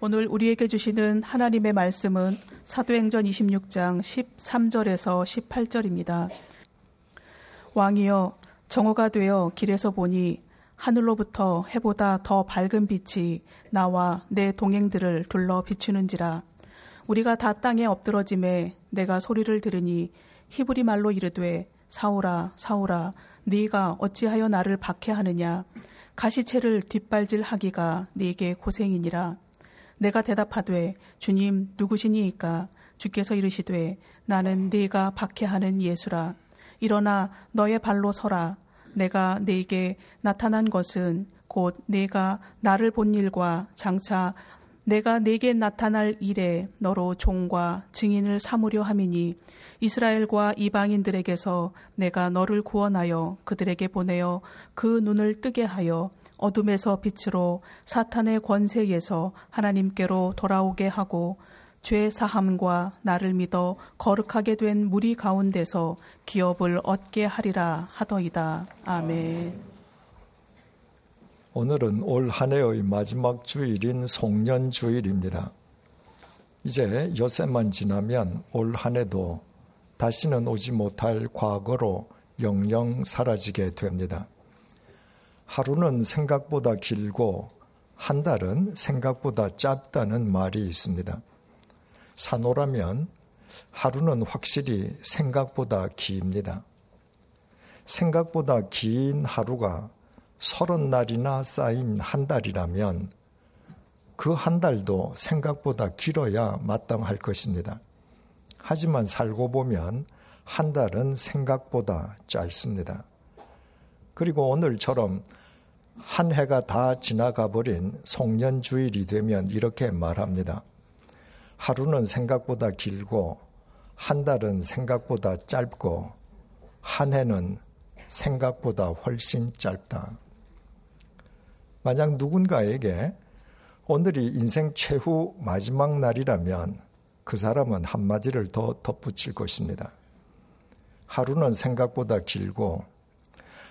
오늘 우리에게 주시는 하나님의 말씀은 사도행전 26장 13절에서 18절입니다. 왕이여 정오가 되어 길에서 보니 하늘로부터 해보다 더 밝은 빛이 나와 내 동행들을 둘러 비추는지라. 우리가 다 땅에 엎드러짐에 내가 소리를 들으니 히브리 말로 이르되 사오라 사오라 네가 어찌하여 나를 박해하느냐? 가시채를 뒷발질하기가 네게 고생이니라 내가 대답하되 주님 누구시니이까? 주께서 이르시되 나는 네가 박해하는 예수라. 일어나 너의 발로 서라. 내가 네게 나타난 것은 곧 내가 나를 본 일과 장차 내가 내게 나타날 일에 너로 종과 증인을 삼으려 함이니 이스라엘과 이방인들에게서 내가 너를 구원하여 그들에게 보내어 그 눈을 뜨게 하여 어둠에서 빛으로 사탄의 권세에서 하나님께로 돌아오게 하고 죄 사함과 나를 믿어 거룩하게 된 무리 가운데서 기업을 얻게 하리라 하더이다. 아멘. 오늘은 올 한 해의 마지막 주일인 송년 주일입니다. 이제 엿새만 지나면 올 한 해도 다시는 오지 못할 과거로 영영 사라지게 됩니다. 하루는 생각보다 길고 한 달은 생각보다 짧다는 말이 있습니다. 산호라면 하루는 확실히 생각보다 깁니다. 생각보다 긴 하루가 서른 날이나 쌓인 한 달이라면 그 한 달도 생각보다 길어야 마땅할 것입니다. 하지만 살고 보면 한 달은 생각보다 짧습니다. 그리고 오늘처럼 한 해가 다 지나가 버린 송년 주일이 되면 이렇게 말합니다. 하루는 생각보다 길고 한 달은 생각보다 짧고 한 해는 생각보다 훨씬 짧다. 만약 누군가에게 오늘이 인생 최후 마지막 날이라면 그 사람은 한마디를 더 덧붙일 것입니다. 하루는 생각보다 길고,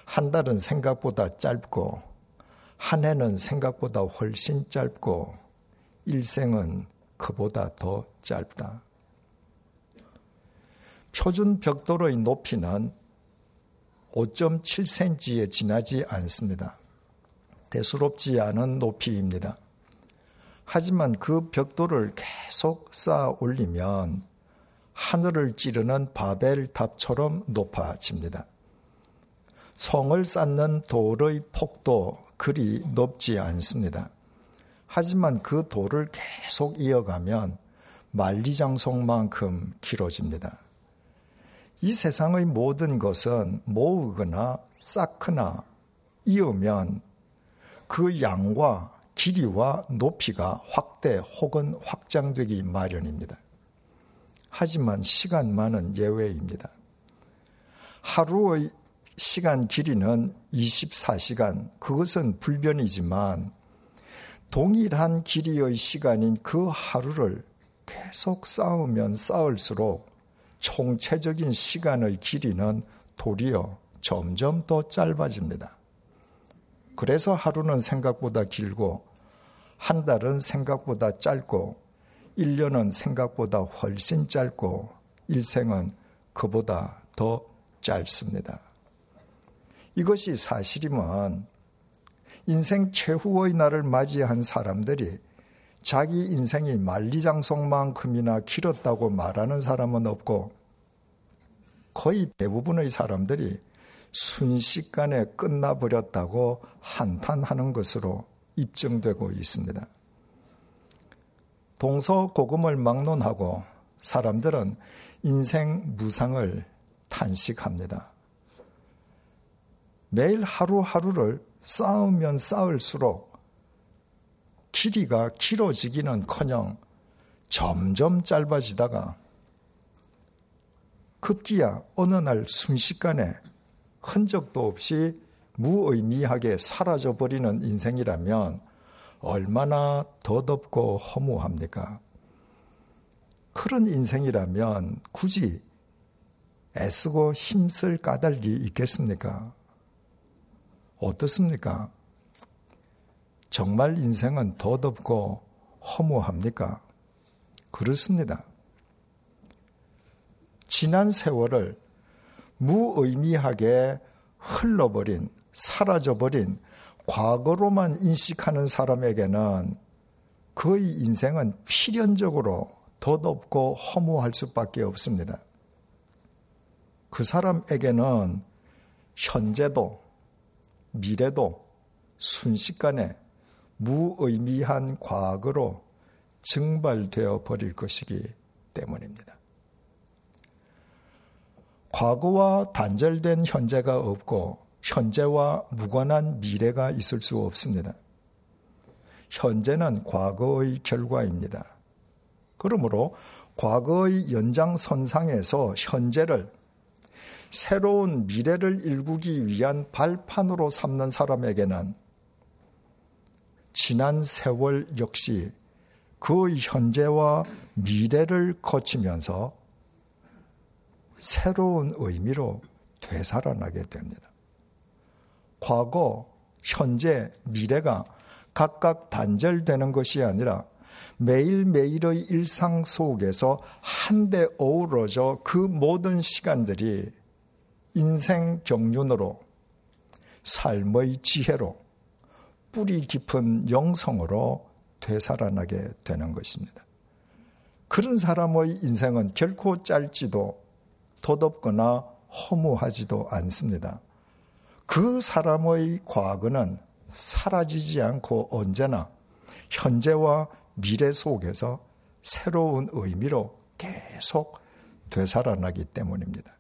한 달은 생각보다 짧고, 한 해는 생각보다 훨씬 짧고, 일생은 그보다 더 짧다. 표준 벽돌의 높이는 5.7cm에 지나지 않습니다. 대수롭지 않은 높이입니다. 하지만 그 벽돌을 계속 쌓아 올리면 하늘을 찌르는 바벨탑처럼 높아집니다. 성을 쌓는 돌의 폭도 그리 높지 않습니다. 하지만 그 돌을 계속 이어가면 만리장성만큼 길어집니다. 이 세상의 모든 것은 모으거나 쌓거나 이으면 그 양과 길이와 높이가 확대 혹은 확장되기 마련입니다. 하지만 시간만은 예외입니다. 하루의 시간 길이는 24시간, 그것은 불변이지만 동일한 길이의 시간인 그 하루를 계속 쌓으면 쌓을수록 총체적인 시간의 길이는 도리어 점점 더 짧아집니다. 그래서 하루는 생각보다 길고 한 달은 생각보다 짧고 1년은 생각보다 훨씬 짧고 일생은 그보다 더 짧습니다. 이것이 사실이면 인생 최후의 날을 맞이한 사람들이 자기 인생이 만리장성만큼이나 길었다고 말하는 사람은 없고 거의 대부분의 사람들이 순식간에 끝나버렸다고 한탄하는 것으로 입증되고 있습니다. 동서고금을 막론하고 사람들은 인생 무상을 탄식합니다. 매일 하루하루를 쌓으면 쌓을수록 길이가 길어지기는 커녕 점점 짧아지다가 급기야 어느 날 순식간에 흔적도 없이 무의미하게 사라져버리는 인생이라면 얼마나 더덥고 허무합니까? 그런 인생이라면 굳이 애쓰고 힘쓸 까닭이 있겠습니까? 어떻습니까? 정말 인생은 더덥고 허무합니까? 그렇습니다. 지난 세월을 무의미하게 흘러버린, 사라져버린 과거로만 인식하는 사람에게는 그의 인생은 필연적으로 덧없고 허무할 수밖에 없습니다. 그 사람에게는 현재도 미래도 순식간에 무의미한 과거로 증발되어 버릴 것이기 때문입니다. 과거와 단절된 현재가 없고 현재와 무관한 미래가 있을 수 없습니다. 현재는 과거의 결과입니다. 그러므로 과거의 연장선상에서 현재를 새로운 미래를 일구기 위한 발판으로 삼는 사람에게는 지난 세월 역시 그 현재와 미래를 거치면서 새로운 의미로 되살아나게 됩니다. 과거, 현재, 미래가 각각 단절되는 것이 아니라 매일매일의 일상 속에서 한데 어우러져 그 모든 시간들이 인생 경륜으로 삶의 지혜로 뿌리 깊은 영성으로 되살아나게 되는 것입니다. 그런 사람의 인생은 결코 짧지도 덧없거나 허무하지도 않습니다. 그 사람의 과거는 사라지지 않고 언제나 현재와 미래 속에서 새로운 의미로 계속 되살아나기 때문입니다.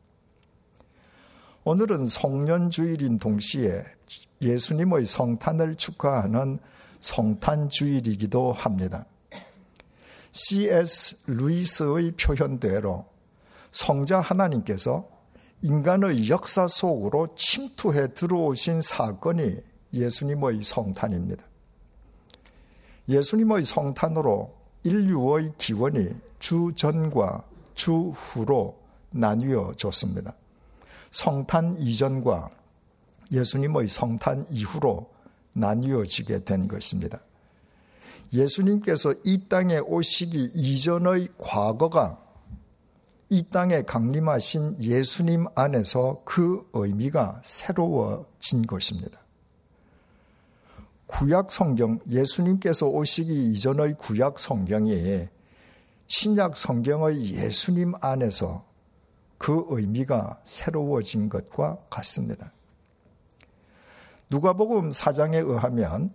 오늘은 성년 주일인 동시에 예수님의 성탄을 축하하는 성탄 주일이기도 합니다. C.S. 루이스의 표현대로 성자 하나님께서 인간의 역사 속으로 침투해 들어오신 사건이 예수님의 성탄입니다. 예수님의 성탄으로 인류의 기원이 주 전과 주 후로 나뉘어졌습니다. 성탄 이전과 예수님의 성탄 이후로 나뉘어지게 된 것입니다. 예수님께서 이 땅에 오시기 이전의 과거가 이 땅에 강림하신 예수님 안에서 그 의미가 새로워진 것입니다. 구약 성경, 예수님께서 오시기 이전의 구약 성경이 신약 성경의 예수님 안에서 그 의미가 새로워진 것과 같습니다. 누가복음 4장에 의하면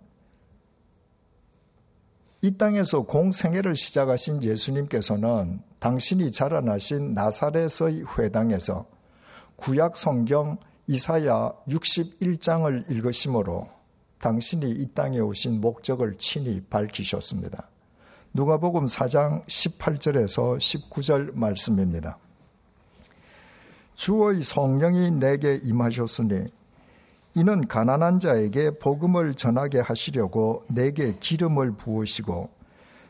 이 땅에서 공생애를 시작하신 예수님께서는 당신이 자라나신 나사렛의 회당에서 구약 성경 이사야 61장을 읽으심으로 당신이 이 땅에 오신 목적을 친히 밝히셨습니다. 누가복음 4장 18절에서 19절 말씀입니다. 주의 성령이 내게 임하셨으니 이는 가난한 자에게 복음을 전하게 하시려고 내게 기름을 부으시고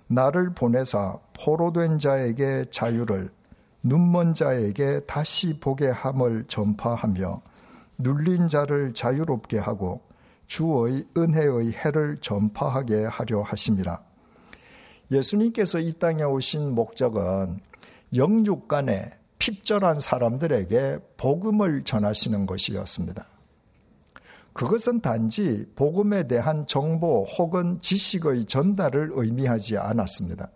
나를 보내사 포로된 자에게 자유를 눈먼 자에게 다시 보게 함을 전파하며 눌린 자를 자유롭게 하고 주의 은혜의 해를 전파하게 하려 하심이라. 예수님께서 이 땅에 오신 목적은 영육 간에 핍절한 사람들에게 복음을 전하시는 것이었습니다. 그것은 단지 복음에 대한 정보 혹은 지식의 전달을 의미하지 않았습니다.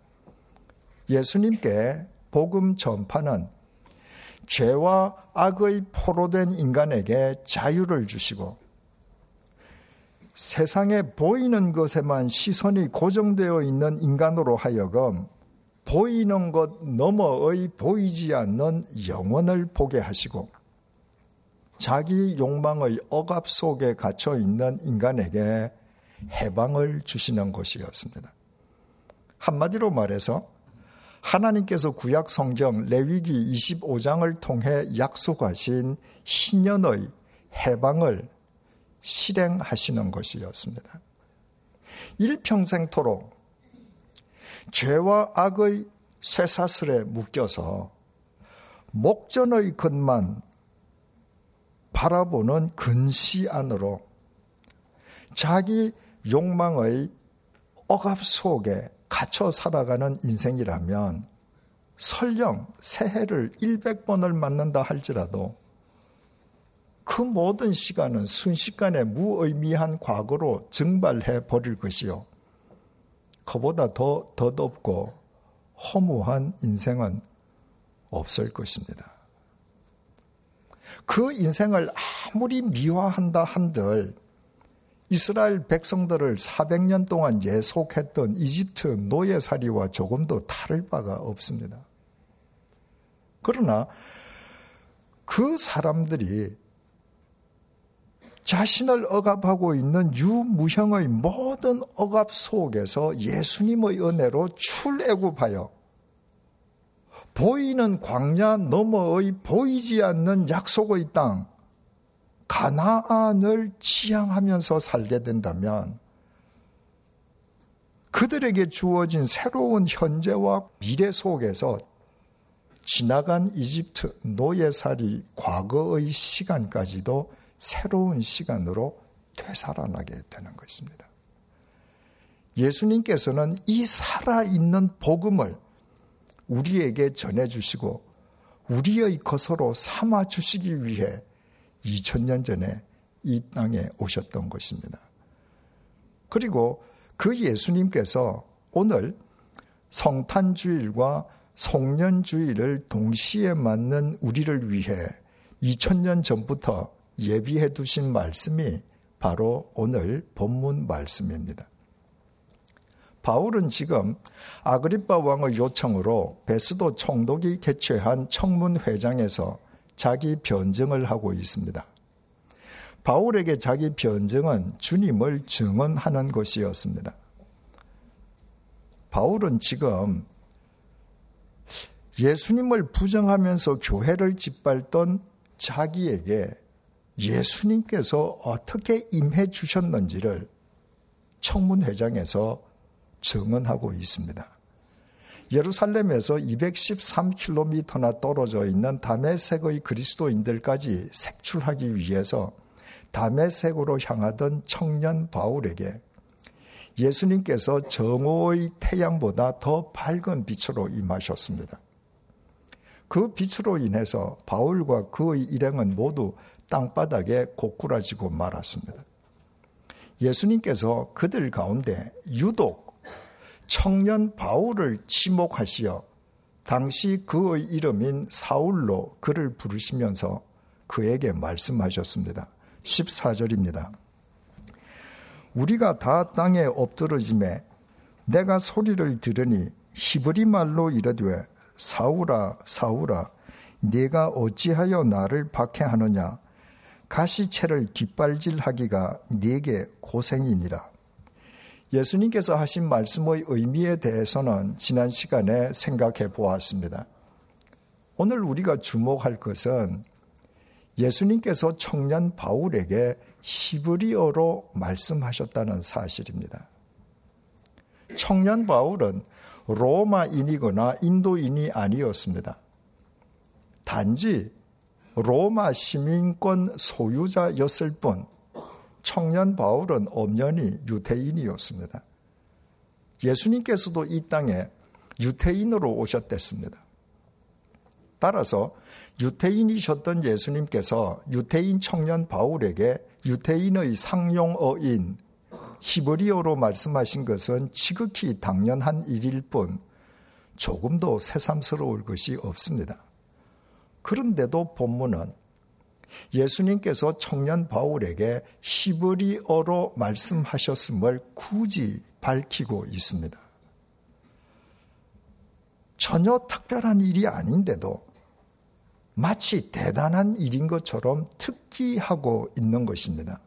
예수님께 복음 전파는 죄와 악의 포로된 인간에게 자유를 주시고 세상에 보이는 것에만 시선이 고정되어 있는 인간으로 하여금 보이는 것 너머의 보이지 않는 영혼을 보게 하시고 자기 욕망의 억압 속에 갇혀 있는 인간에게 해방을 주시는 것이었습니다. 한마디로 말해서 하나님께서 구약 성경 레위기 25장을 통해 약속하신 신년의 해방을 실행하시는 것이었습니다. 일평생토록 죄와 악의 쇠사슬에 묶여서 목전의 것만 바라보는 근시 안으로 자기 욕망의 억압 속에 갇혀 살아가는 인생이라면 설령 새해를 100번을 맞는다 할지라도 그 모든 시간은 순식간에 무의미한 과거로 증발해 버릴 것이요. 그보다 더 덧없고 허무한 인생은 없을 것입니다. 그 인생을 아무리 미화한다 한들 이스라엘 백성들을 400년 동안 예속했던 이집트 노예살이와 조금도 다를 바가 없습니다. 그러나 그 사람들이 자신을 억압하고 있는 유무형의 모든 억압 속에서 예수님의 은혜로 출애굽하여 보이는 광야 너머의 보이지 않는 약속의 땅 가나안을 지향하면서 살게 된다면 그들에게 주어진 새로운 현재와 미래 속에서 지나간 이집트 노예살이 과거의 시간까지도 새로운 시간으로 되살아나게 되는 것입니다. 예수님께서는 이 살아있는 복음을 우리에게 전해주시고 우리의 것으로 삼아주시기 위해 2000년 전에 이 땅에 오셨던 것입니다. 그리고 그 예수님께서 오늘 성탄주일과 송년주일을 동시에 맞는 우리를 위해 2000년 전부터 예비해 두신 말씀이 바로 오늘 본문 말씀입니다. 바울은 지금 아그리파 왕의 요청으로 베스도 총독이 개최한 청문회장에서 자기 변증을 하고 있습니다. 바울에게 자기 변증은 주님을 증언하는 것이었습니다. 바울은 지금 예수님을 부정하면서 교회를 짓밟던 자기에게 예수님께서 어떻게 임해 주셨는지를 청문회장에서 증언하고 있습니다. 예루살렘에서 213km나 떨어져 있는 다메섹의 그리스도인들까지 색출하기 위해서 다메섹으로 향하던 청년 바울에게 예수님께서 정오의 태양보다 더 밝은 빛으로 임하셨습니다. 그 빛으로 인해서 바울과 그의 일행은 모두 땅바닥에 고꾸라지고 말았습니다. 예수님께서 그들 가운데 유독 청년 바울을 지목하시어 당시 그의 이름인 사울로 그를 부르시면서 그에게 말씀하셨습니다. 14절입니다. 우리가 다 땅에 엎드러짐에 내가 소리를 들으니 히브리 말로 이르되 사울아 사울아 네가 어찌하여 나를 박해하느냐 가시채를 뒷발질하기가 네게 고생이니라. 예수님께서 하신 말씀의 의미에 대해서는 지난 시간에 생각해 보았습니다. 오늘 우리가 주목할 것은 예수님께서 청년 바울에게 히브리어로 말씀하셨다는 사실입니다. 청년 바울은 로마인이거나 인도인이 아니었습니다. 단지 로마 시민권 소유자였을 뿐 청년 바울은 엄연히 유태인이었습니다. 예수님께서도 이 땅에 유태인으로 오셨댔습니다. 따라서 유태인이셨던 예수님께서 유태인 청년 바울에게 유태인의 상용어인 히브리어로 말씀하신 것은 지극히 당연한 일일 뿐 조금도 새삼스러울 것이 없습니다. 그런데도 본문은 예수님께서 청년 바울에게 히브리어로 말씀하셨음을 굳이 밝히고 있습니다. 전혀 특별한 일이 아닌데도 마치 대단한 일인 것처럼 특기하고 있는 것입니다.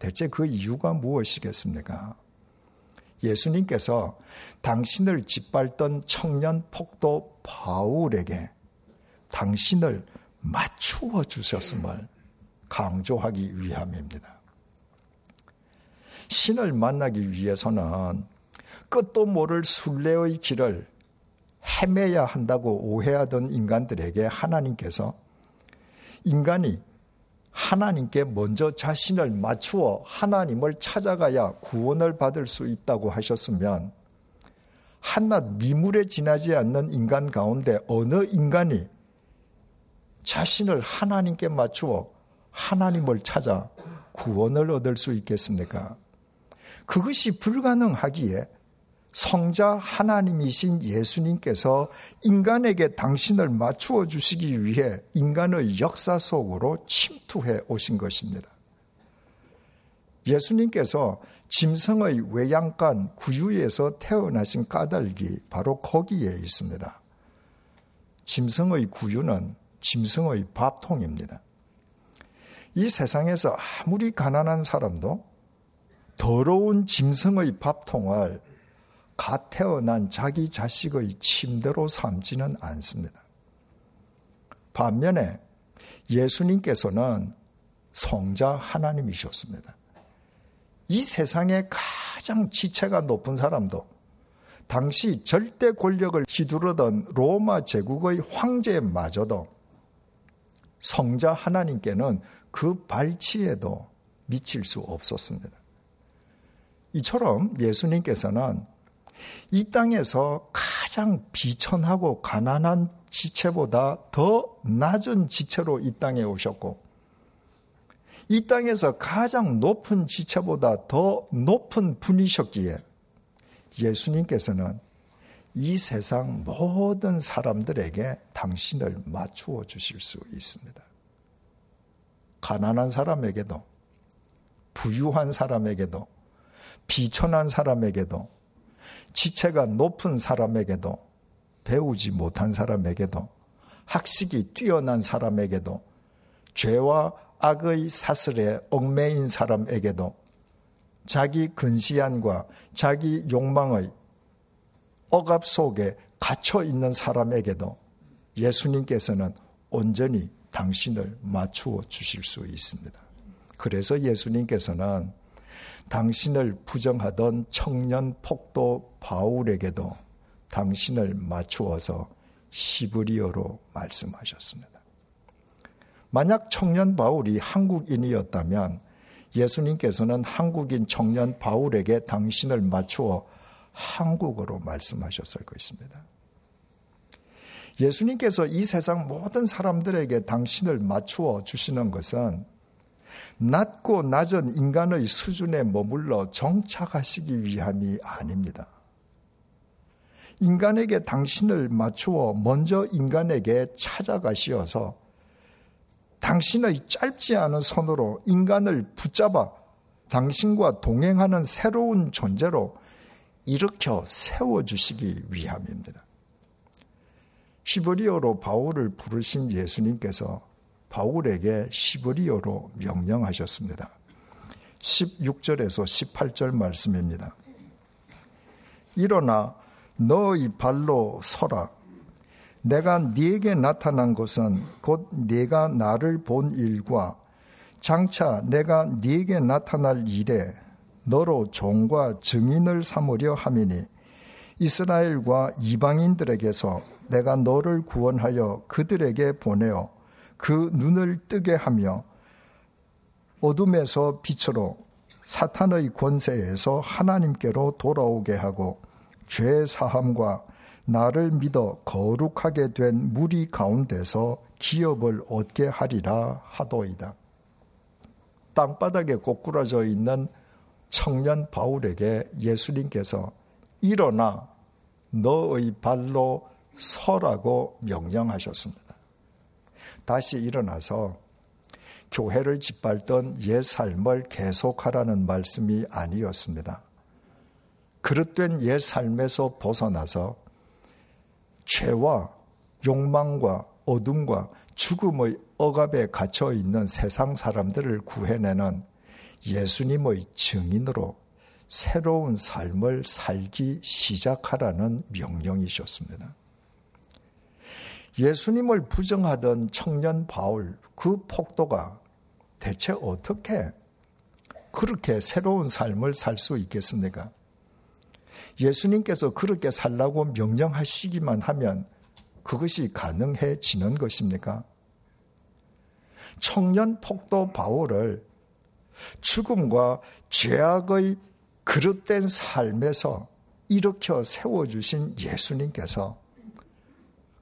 대체 그 이유가 무엇이겠습니까? 예수님께서 당신을 짓밟던 청년 폭도 바울에게 당신을 맞추어 주셨음을 강조하기 위함입니다. 신을 만나기 위해서는 끝도 모를 순례의 길을 헤매야 한다고 오해하던 인간들에게 하나님께서 인간이 하나님께 먼저 자신을 맞추어 하나님을 찾아가야 구원을 받을 수 있다고 하셨으면 한낱 미물에 지나지 않는 인간 가운데 어느 인간이 자신을 하나님께 맞추어 하나님을 찾아 구원을 얻을 수 있겠습니까? 그것이 불가능하기에 성자 하나님이신 예수님께서 인간에게 당신을 맞추어 주시기 위해 인간의 역사 속으로 침투해 오신 것입니다. 예수님께서 짐승의 외양간 구유에서 태어나신 까닭이 바로 거기에 있습니다. 짐승의 구유는 짐승의 밥통입니다. 이 세상에서 아무리 가난한 사람도 더러운 짐승의 밥통을 갓 태어난 자기 자식의 침대로 삼지는 않습니다. 반면에 예수님께서는 성자 하나님이셨습니다. 이 세상에 가장 지체가 높은 사람도 당시 절대 권력을 휘두르던 로마 제국의 황제마저도 성자 하나님께는 그 발치에도 미칠 수 없었습니다. 이처럼 예수님께서는 이 땅에서 가장 비천하고 가난한 지체보다 더 낮은 지체로 이 땅에 오셨고 이 땅에서 가장 높은 지체보다 더 높은 분이셨기에 예수님께서는 이 세상 모든 사람들에게 당신을 맞추어 주실 수 있습니다. 가난한 사람에게도, 부유한 사람에게도, 비천한 사람에게도, 지체가 높은 사람에게도, 배우지 못한 사람에게도, 학식이 뛰어난 사람에게도, 죄와 악의 사슬에 얽매인 사람에게도 자기 근시안과 자기 욕망의 억압 속에 갇혀 있는 사람에게도 예수님께서는 온전히 당신을 맞추어 주실 수 있습니다. 그래서 예수님께서는 당신을 부정하던 청년 폭도 바울에게도 당신을 맞추어서 시브리어로 말씀하셨습니다. 만약 청년 바울이 한국인이었다면 예수님께서는 한국인 청년 바울에게 당신을 맞추어 한국어로 말씀하셨을 것입니다. 예수님께서 이 세상 모든 사람들에게 당신을 맞추어 주시는 것은 낮고 낮은 인간의 수준에 머물러 정착하시기 위함이 아닙니다. 인간에게 당신을 맞추어 먼저 인간에게 찾아가시어서 당신의 짧지 않은 손으로 인간을 붙잡아 당신과 동행하는 새로운 존재로 일으켜 세워주시기 위함입니다. 시브리어로 바울을 부르신 예수님께서 바울에게 시브리어로 명령하셨습니다. 16절에서 18절 말씀입니다. 일어나 너의 발로 서라. 내가 네게 나타난 것은 곧 네가 나를 본 일과 장차 내가 네게 나타날 일에 너로 종과 증인을 삼으려 함이니 이스라엘과 이방인들에게서 내가 너를 구원하여 그들에게 보내어 그 눈을 뜨게 하며 어둠에서 빛으로 사탄의 권세에서 하나님께로 돌아오게 하고 죄 사함과 나를 믿어 거룩하게 된 무리 가운데서 기업을 얻게 하리라 하도이다. 땅바닥에 꼬꾸라져 있는 청년 바울에게 예수님께서 일어나 너의 발로 서라고 명령하셨습니다. 다시 일어나서 교회를 짓밟던 옛 삶을 계속하라는 말씀이 아니었습니다. 그릇된 옛 삶에서 벗어나서 죄와 욕망과 어둠과 죽음의 억압에 갇혀 있는 세상 사람들을 구해내는 예수님의 증인으로 새로운 삶을 살기 시작하라는 명령이셨습니다. 예수님을 부정하던 청년 바울 그 폭도가 대체 어떻게 그렇게 새로운 삶을 살 수 있겠습니까? 예수님께서 그렇게 살라고 명령하시기만 하면 그것이 가능해지는 것입니까? 청년 폭도 바울을 죽음과 죄악의 그릇된 삶에서 일으켜 세워주신 예수님께서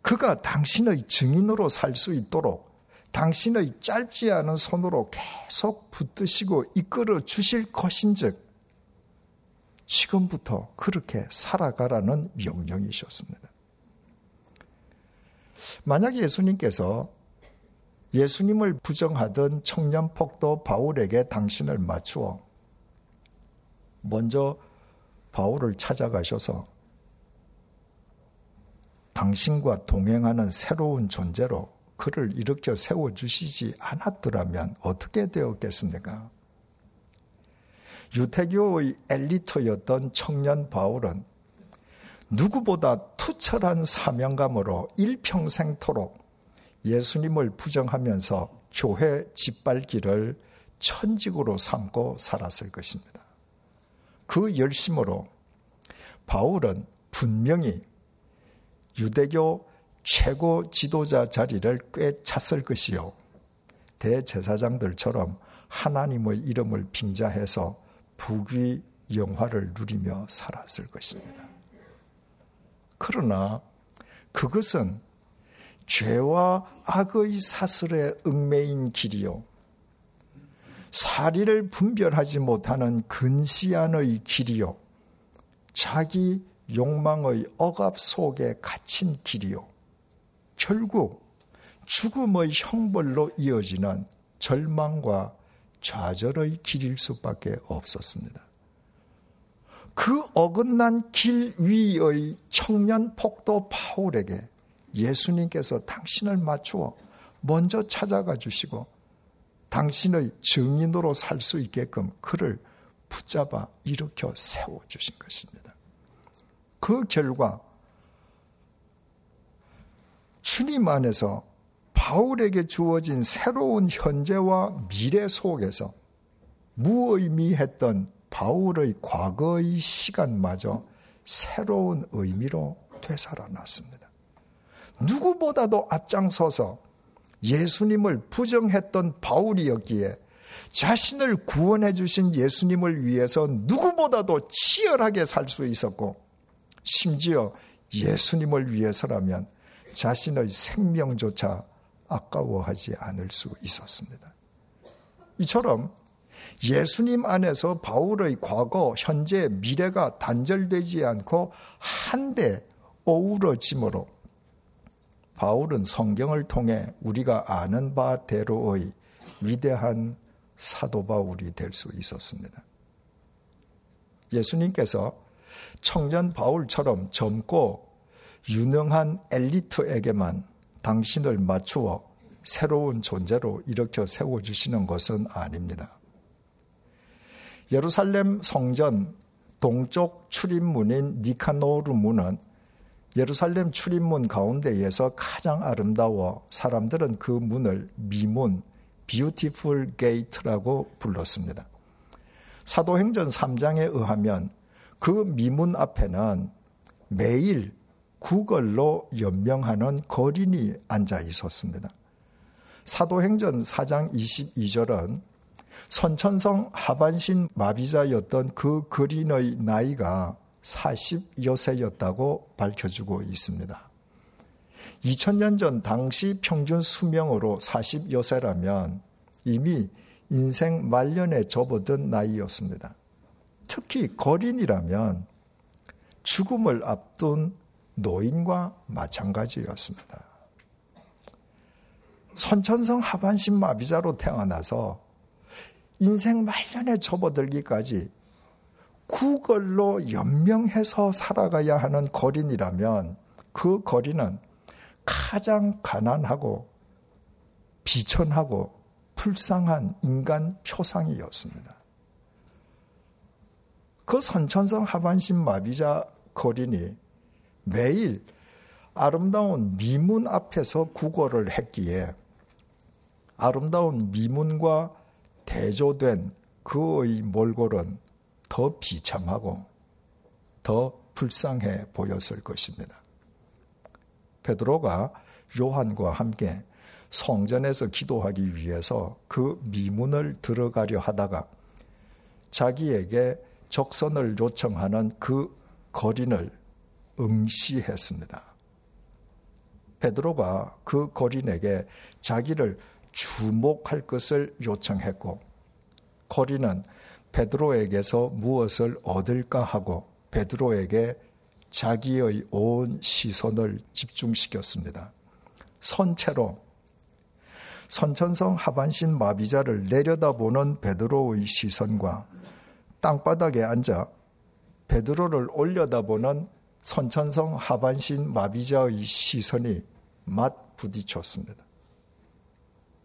그가 당신의 증인으로 살 수 있도록 당신의 짧지 않은 손으로 계속 붙드시고 이끌어 주실 것인즉 지금부터 그렇게 살아가라는 명령이셨습니다. 만약 예수님께서 예수님을 부정하던 청년 폭도 바울에게 당신을 맞추어 먼저 바울을 찾아가셔서 당신과 동행하는 새로운 존재로 그를 일으켜 세워주시지 않았더라면 어떻게 되었겠습니까? 유태교의 엘리트였던 청년 바울은 누구보다 투철한 사명감으로 일평생토록 예수님을 부정하면서 교회 짓밟기를 천직으로 삼고 살았을 것입니다. 그 열심으로 바울은 분명히 유대교 최고 지도자 자리를 꿰찼을 것이요. 대제사장들처럼 하나님의 이름을 빙자해서 부귀 영화를 누리며 살았을 것입니다. 그러나 그것은 죄와 악의 사슬에 얽매인 길이요. 사리를 분별하지 못하는 근시안의 길이요. 자기 욕망의 억압 속에 갇힌 길이요. 결국 죽음의 형벌로 이어지는 절망과 좌절의 길일 수밖에 없었습니다. 그 어긋난 길 위의 청년 폭도 바울에게 예수님께서 당신을 맞추어 먼저 찾아가 주시고 당신의 증인으로 살 수 있게끔 그를 붙잡아 일으켜 세워 주신 것입니다. 그 결과 주님 안에서 바울에게 주어진 새로운 현재와 미래 속에서 무의미했던 바울의 과거의 시간마저 새로운 의미로 되살아났습니다. 누구보다도 앞장서서 예수님을 부정했던 바울이었기에 자신을 구원해 주신 예수님을 위해서 누구보다도 치열하게 살 수 있었고 심지어 예수님을 위해서라면 자신의 생명조차 아까워하지 않을 수 있었습니다. 이처럼 예수님 안에서 바울의 과거, 현재, 미래가 단절되지 않고 한데 어우러짐으로 바울은 성경을 통해 우리가 아는 바대로의 위대한 사도 바울이 될 수 있었습니다. 예수님께서 청년 바울처럼 젊고 유능한 엘리트에게만 당신을 맞추어 새로운 존재로 일으켜 세워주시는 것은 아닙니다. 예루살렘 성전 동쪽 출입문인 니카노르 문은 예루살렘 출입문 가운데에서 가장 아름다워 사람들은 그 문을 미문, 비우티풀 게이트라고 불렀습니다. 사도행전 3장에 의하면 그 미문 앞에는 매일 구걸로 연명하는 거린이 앉아 있었습니다. 사도행전 4장 22절은 선천성 하반신 마비자였던 그 거린의 나이가 40여 세였다고 밝혀주고 있습니다. 2000년 전 당시 평균 수명으로 40여 세라면 이미 인생 말년에 접어든 나이였습니다. 특히 거린이라면 죽음을 앞둔 노인과 마찬가지였습니다. 선천성 하반신 마비자로 태어나서 인생 말년에 접어들기까지 구걸로 연명해서 살아가야 하는 거린이라면 그 거린은 가장 가난하고 비천하고 불쌍한 인간 표상이었습니다. 그 선천성 하반신 마비자 거린이 매일 아름다운 미문 앞에서 구걸을 했기에 아름다운 미문과 대조된 그의 몰골은 더 비참하고 더 불쌍해 보였을 것입니다. 베드로가 요한과 함께 성전에서 기도하기 위해서 그 미문을 들어가려 하다가 자기에게 적선을 요청하는 그 거린을 응시했습니다. 베드로가 그 거린에게 자기를 주목할 것을 요청했고 거린은 베드로에게서 무엇을 얻을까 하고 베드로에게 자기의 온 시선을 집중시켰습니다. 선체로 선천성 하반신 마비자를 내려다보는 베드로의 시선과 땅바닥에 앉아 베드로를 올려다보는 선천성 하반신 마비자의 시선이 맞 부딪혔습니다.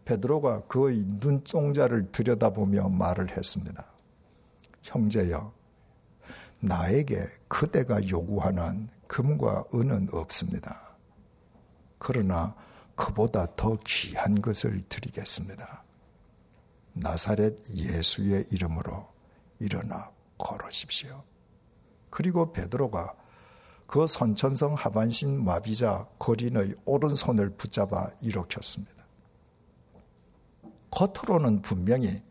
베드로가 그의 눈동자를 들여다보며 말을 했습니다. 형제여, 나에게 그대가 요구하는 금과 은은 없습니다. 그러나 그보다 더 귀한 것을 드리겠습니다. 나사렛 예수의 이름으로 일어나 걸으십시오. 그리고 베드로가 그 선천성 하반신 마비자 거린의 오른손을 붙잡아 일으켰습니다. 겉으로는 분명히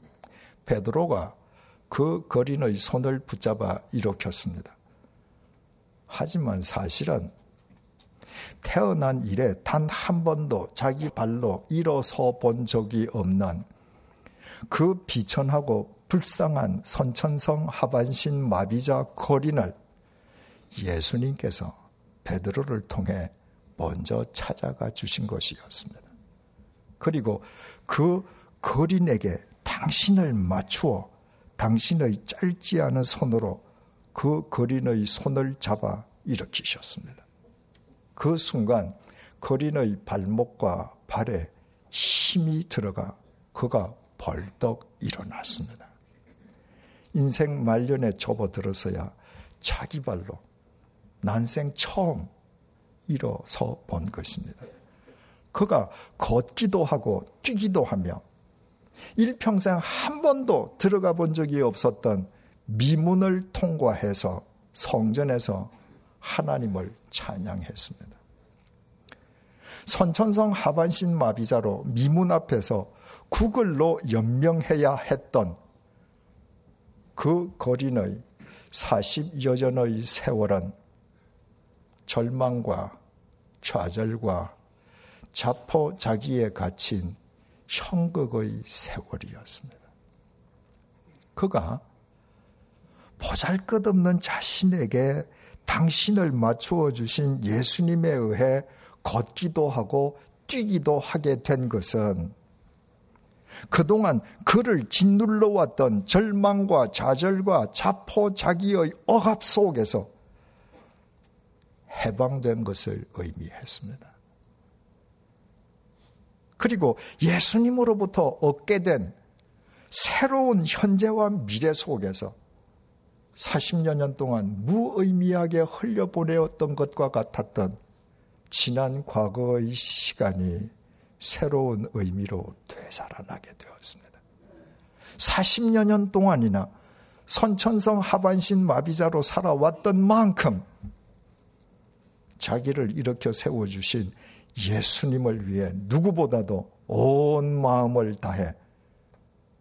베드로가 그 거린의 손을 붙잡아 일으켰습니다. 하지만 사실은 태어난 이래 단 한 번도 자기 발로 일어서 본 적이 없는 그 비천하고 불쌍한 선천성 하반신 마비자 거린을 예수님께서 베드로를 통해 먼저 찾아가 주신 것이었습니다. 그리고 그 거린에게 당신을 맞추어 당신의 짧지 않은 손으로 그 거린의 손을 잡아 일으키셨습니다. 그 순간 거린의 발목과 발에 힘이 들어가 그가 벌떡 일어났습니다. 인생 말년에 접어들어서야 자기 발로 난생 처음 일어서 본 것입니다. 그가 걷기도 하고 뛰기도 하며 일평생 한 번도 들어가 본 적이 없었던 미문을 통과해서 성전에서 하나님을 찬양했습니다. 선천성 하반신 마비자로 미문 앞에서 구글로 연명해야 했던 그 거린의 40여 전의 세월은 절망과 좌절과 자포자기에 갇힌 형극의 세월이었습니다. 그가 보잘 것 없는 자신에게 당신을 맞추어 주신 예수님에 의해 걷기도 하고 뛰기도 하게 된 것은 그동안 그를 짓눌러 왔던 절망과 좌절과 자포자기의 억압 속에서 해방된 것을 의미했습니다. 그리고 예수님으로부터 얻게 된 새로운 현재와 미래 속에서 40여 년 동안 무의미하게 흘려보내었던 것과 같았던 지난 과거의 시간이 새로운 의미로 되살아나게 되었습니다. 40여 년 동안이나 선천성 하반신 마비자로 살아왔던 만큼 자기를 일으켜 세워주신 예수님을 위해 누구보다도 온 마음을 다해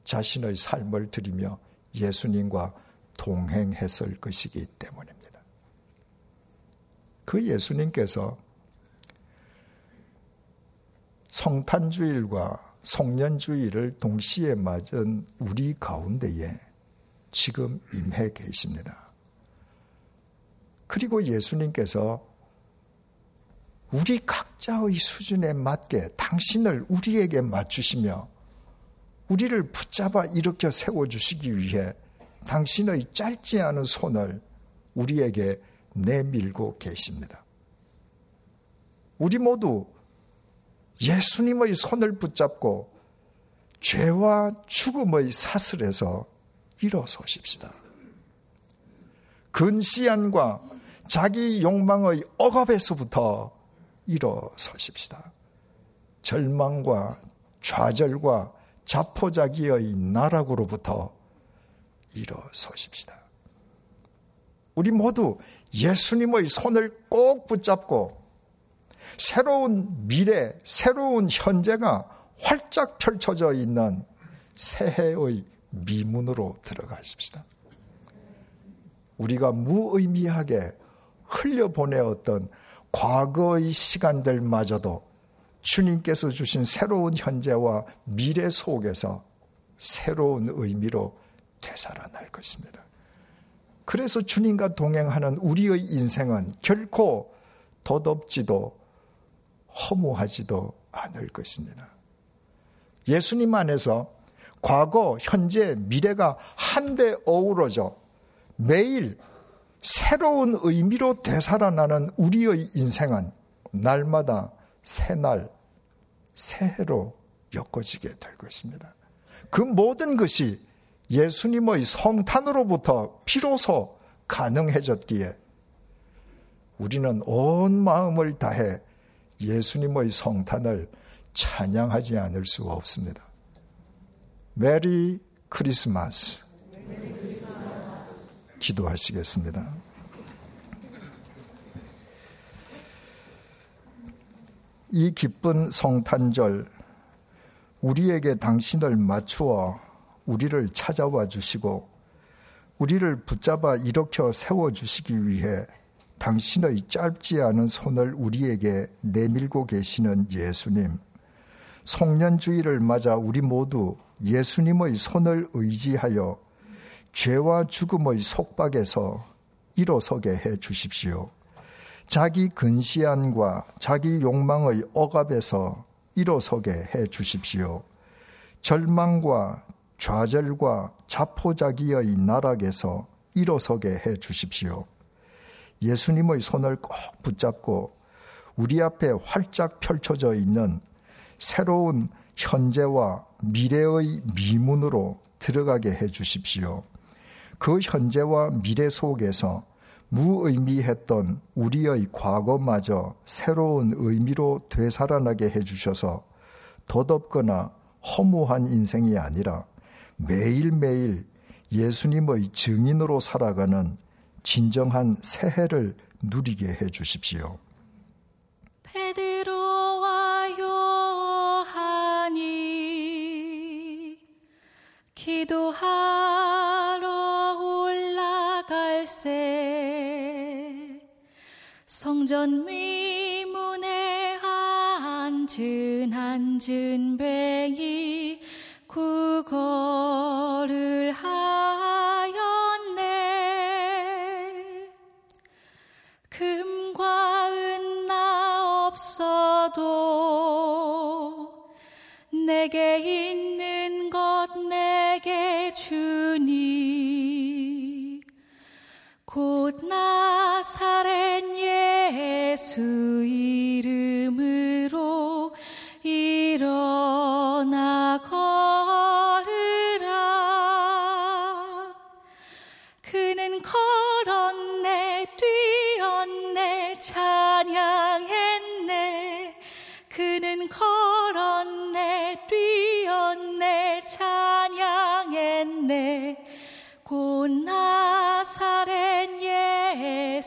자신의 삶을 드리며 예수님과 동행했을 것이기 때문입니다. 그 예수님께서 성탄주일과 송년주일을 동시에 맞은 우리 가운데에 지금 임해 계십니다. 그리고 예수님께서 우리 각자의 수준에 맞게 당신을 우리에게 맞추시며 우리를 붙잡아 일으켜 세워주시기 위해 당신의 짧지 않은 손을 우리에게 내밀고 계십니다. 우리 모두 예수님의 손을 붙잡고 죄와 죽음의 사슬에서 일어서십시다. 근시안과 자기 욕망의 억압에서부터 일어서십시다. 절망과 좌절과 자포자기의 나락으로부터 일어서십시다. 우리 모두 예수님의 손을 꼭 붙잡고 새로운 미래, 새로운 현재가 활짝 펼쳐져 있는 새해의 미문으로 들어가십시다. 우리가 무의미하게 흘려보내었던 과거의 시간들마저도 주님께서 주신 새로운 현재와 미래 속에서 새로운 의미로 되살아날 것입니다. 그래서 주님과 동행하는 우리의 인생은 결코 덧없지도 허무하지도 않을 것입니다. 예수님 안에서 과거, 현재, 미래가 한데 어우러져 매일 새로운 의미로 되살아나는 우리의 인생은 날마다 새날, 새해로 엮어지게 될 것입니다. 그 모든 것이 예수님의 성탄으로부터 비로소 가능해졌기에 우리는 온 마음을 다해 예수님의 성탄을 찬양하지 않을 수가 없습니다. 메리 크리스마스. 기도하시겠습니다. 이 기쁜 성탄절, 우리에게 당신을 맞추어 우리를 찾아와 주시고, 우리를 붙잡아 일으켜 세워 주시기 위해 당신의 짧지 않은 손을 우리에게 내밀고 계시는 예수님. 송년주의를 맞아 우리 모두 예수님의 손을 의지하여 죄와 죽음의 속박에서 일어서게 해 주십시오. 자기 근시안과 자기 욕망의 억압에서 일어서게 해 주십시오. 절망과 좌절과 자포자기의 나락에서 일어서게 해 주십시오. 예수님의 손을 꼭 붙잡고 우리 앞에 활짝 펼쳐져 있는 새로운 현재와 미래의 미문으로 들어가게 해 주십시오. 그 현재와 미래 속에서 무의미했던 우리의 과거마저 새로운 의미로 되살아나게 해 주셔서 덧없거나 허무한 인생이 아니라 매일매일 예수님의 증인으로 살아가는 진정한 새해를 누리게 해 주십시오. 베드로와 요한이 기도하 성전 위문에 앉은 앉은 뱅이 구걸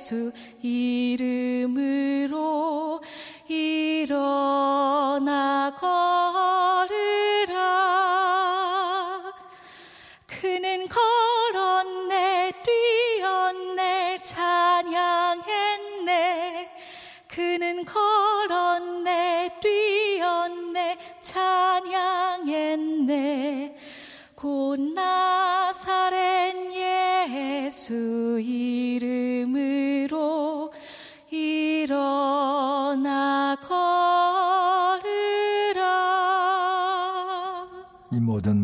예수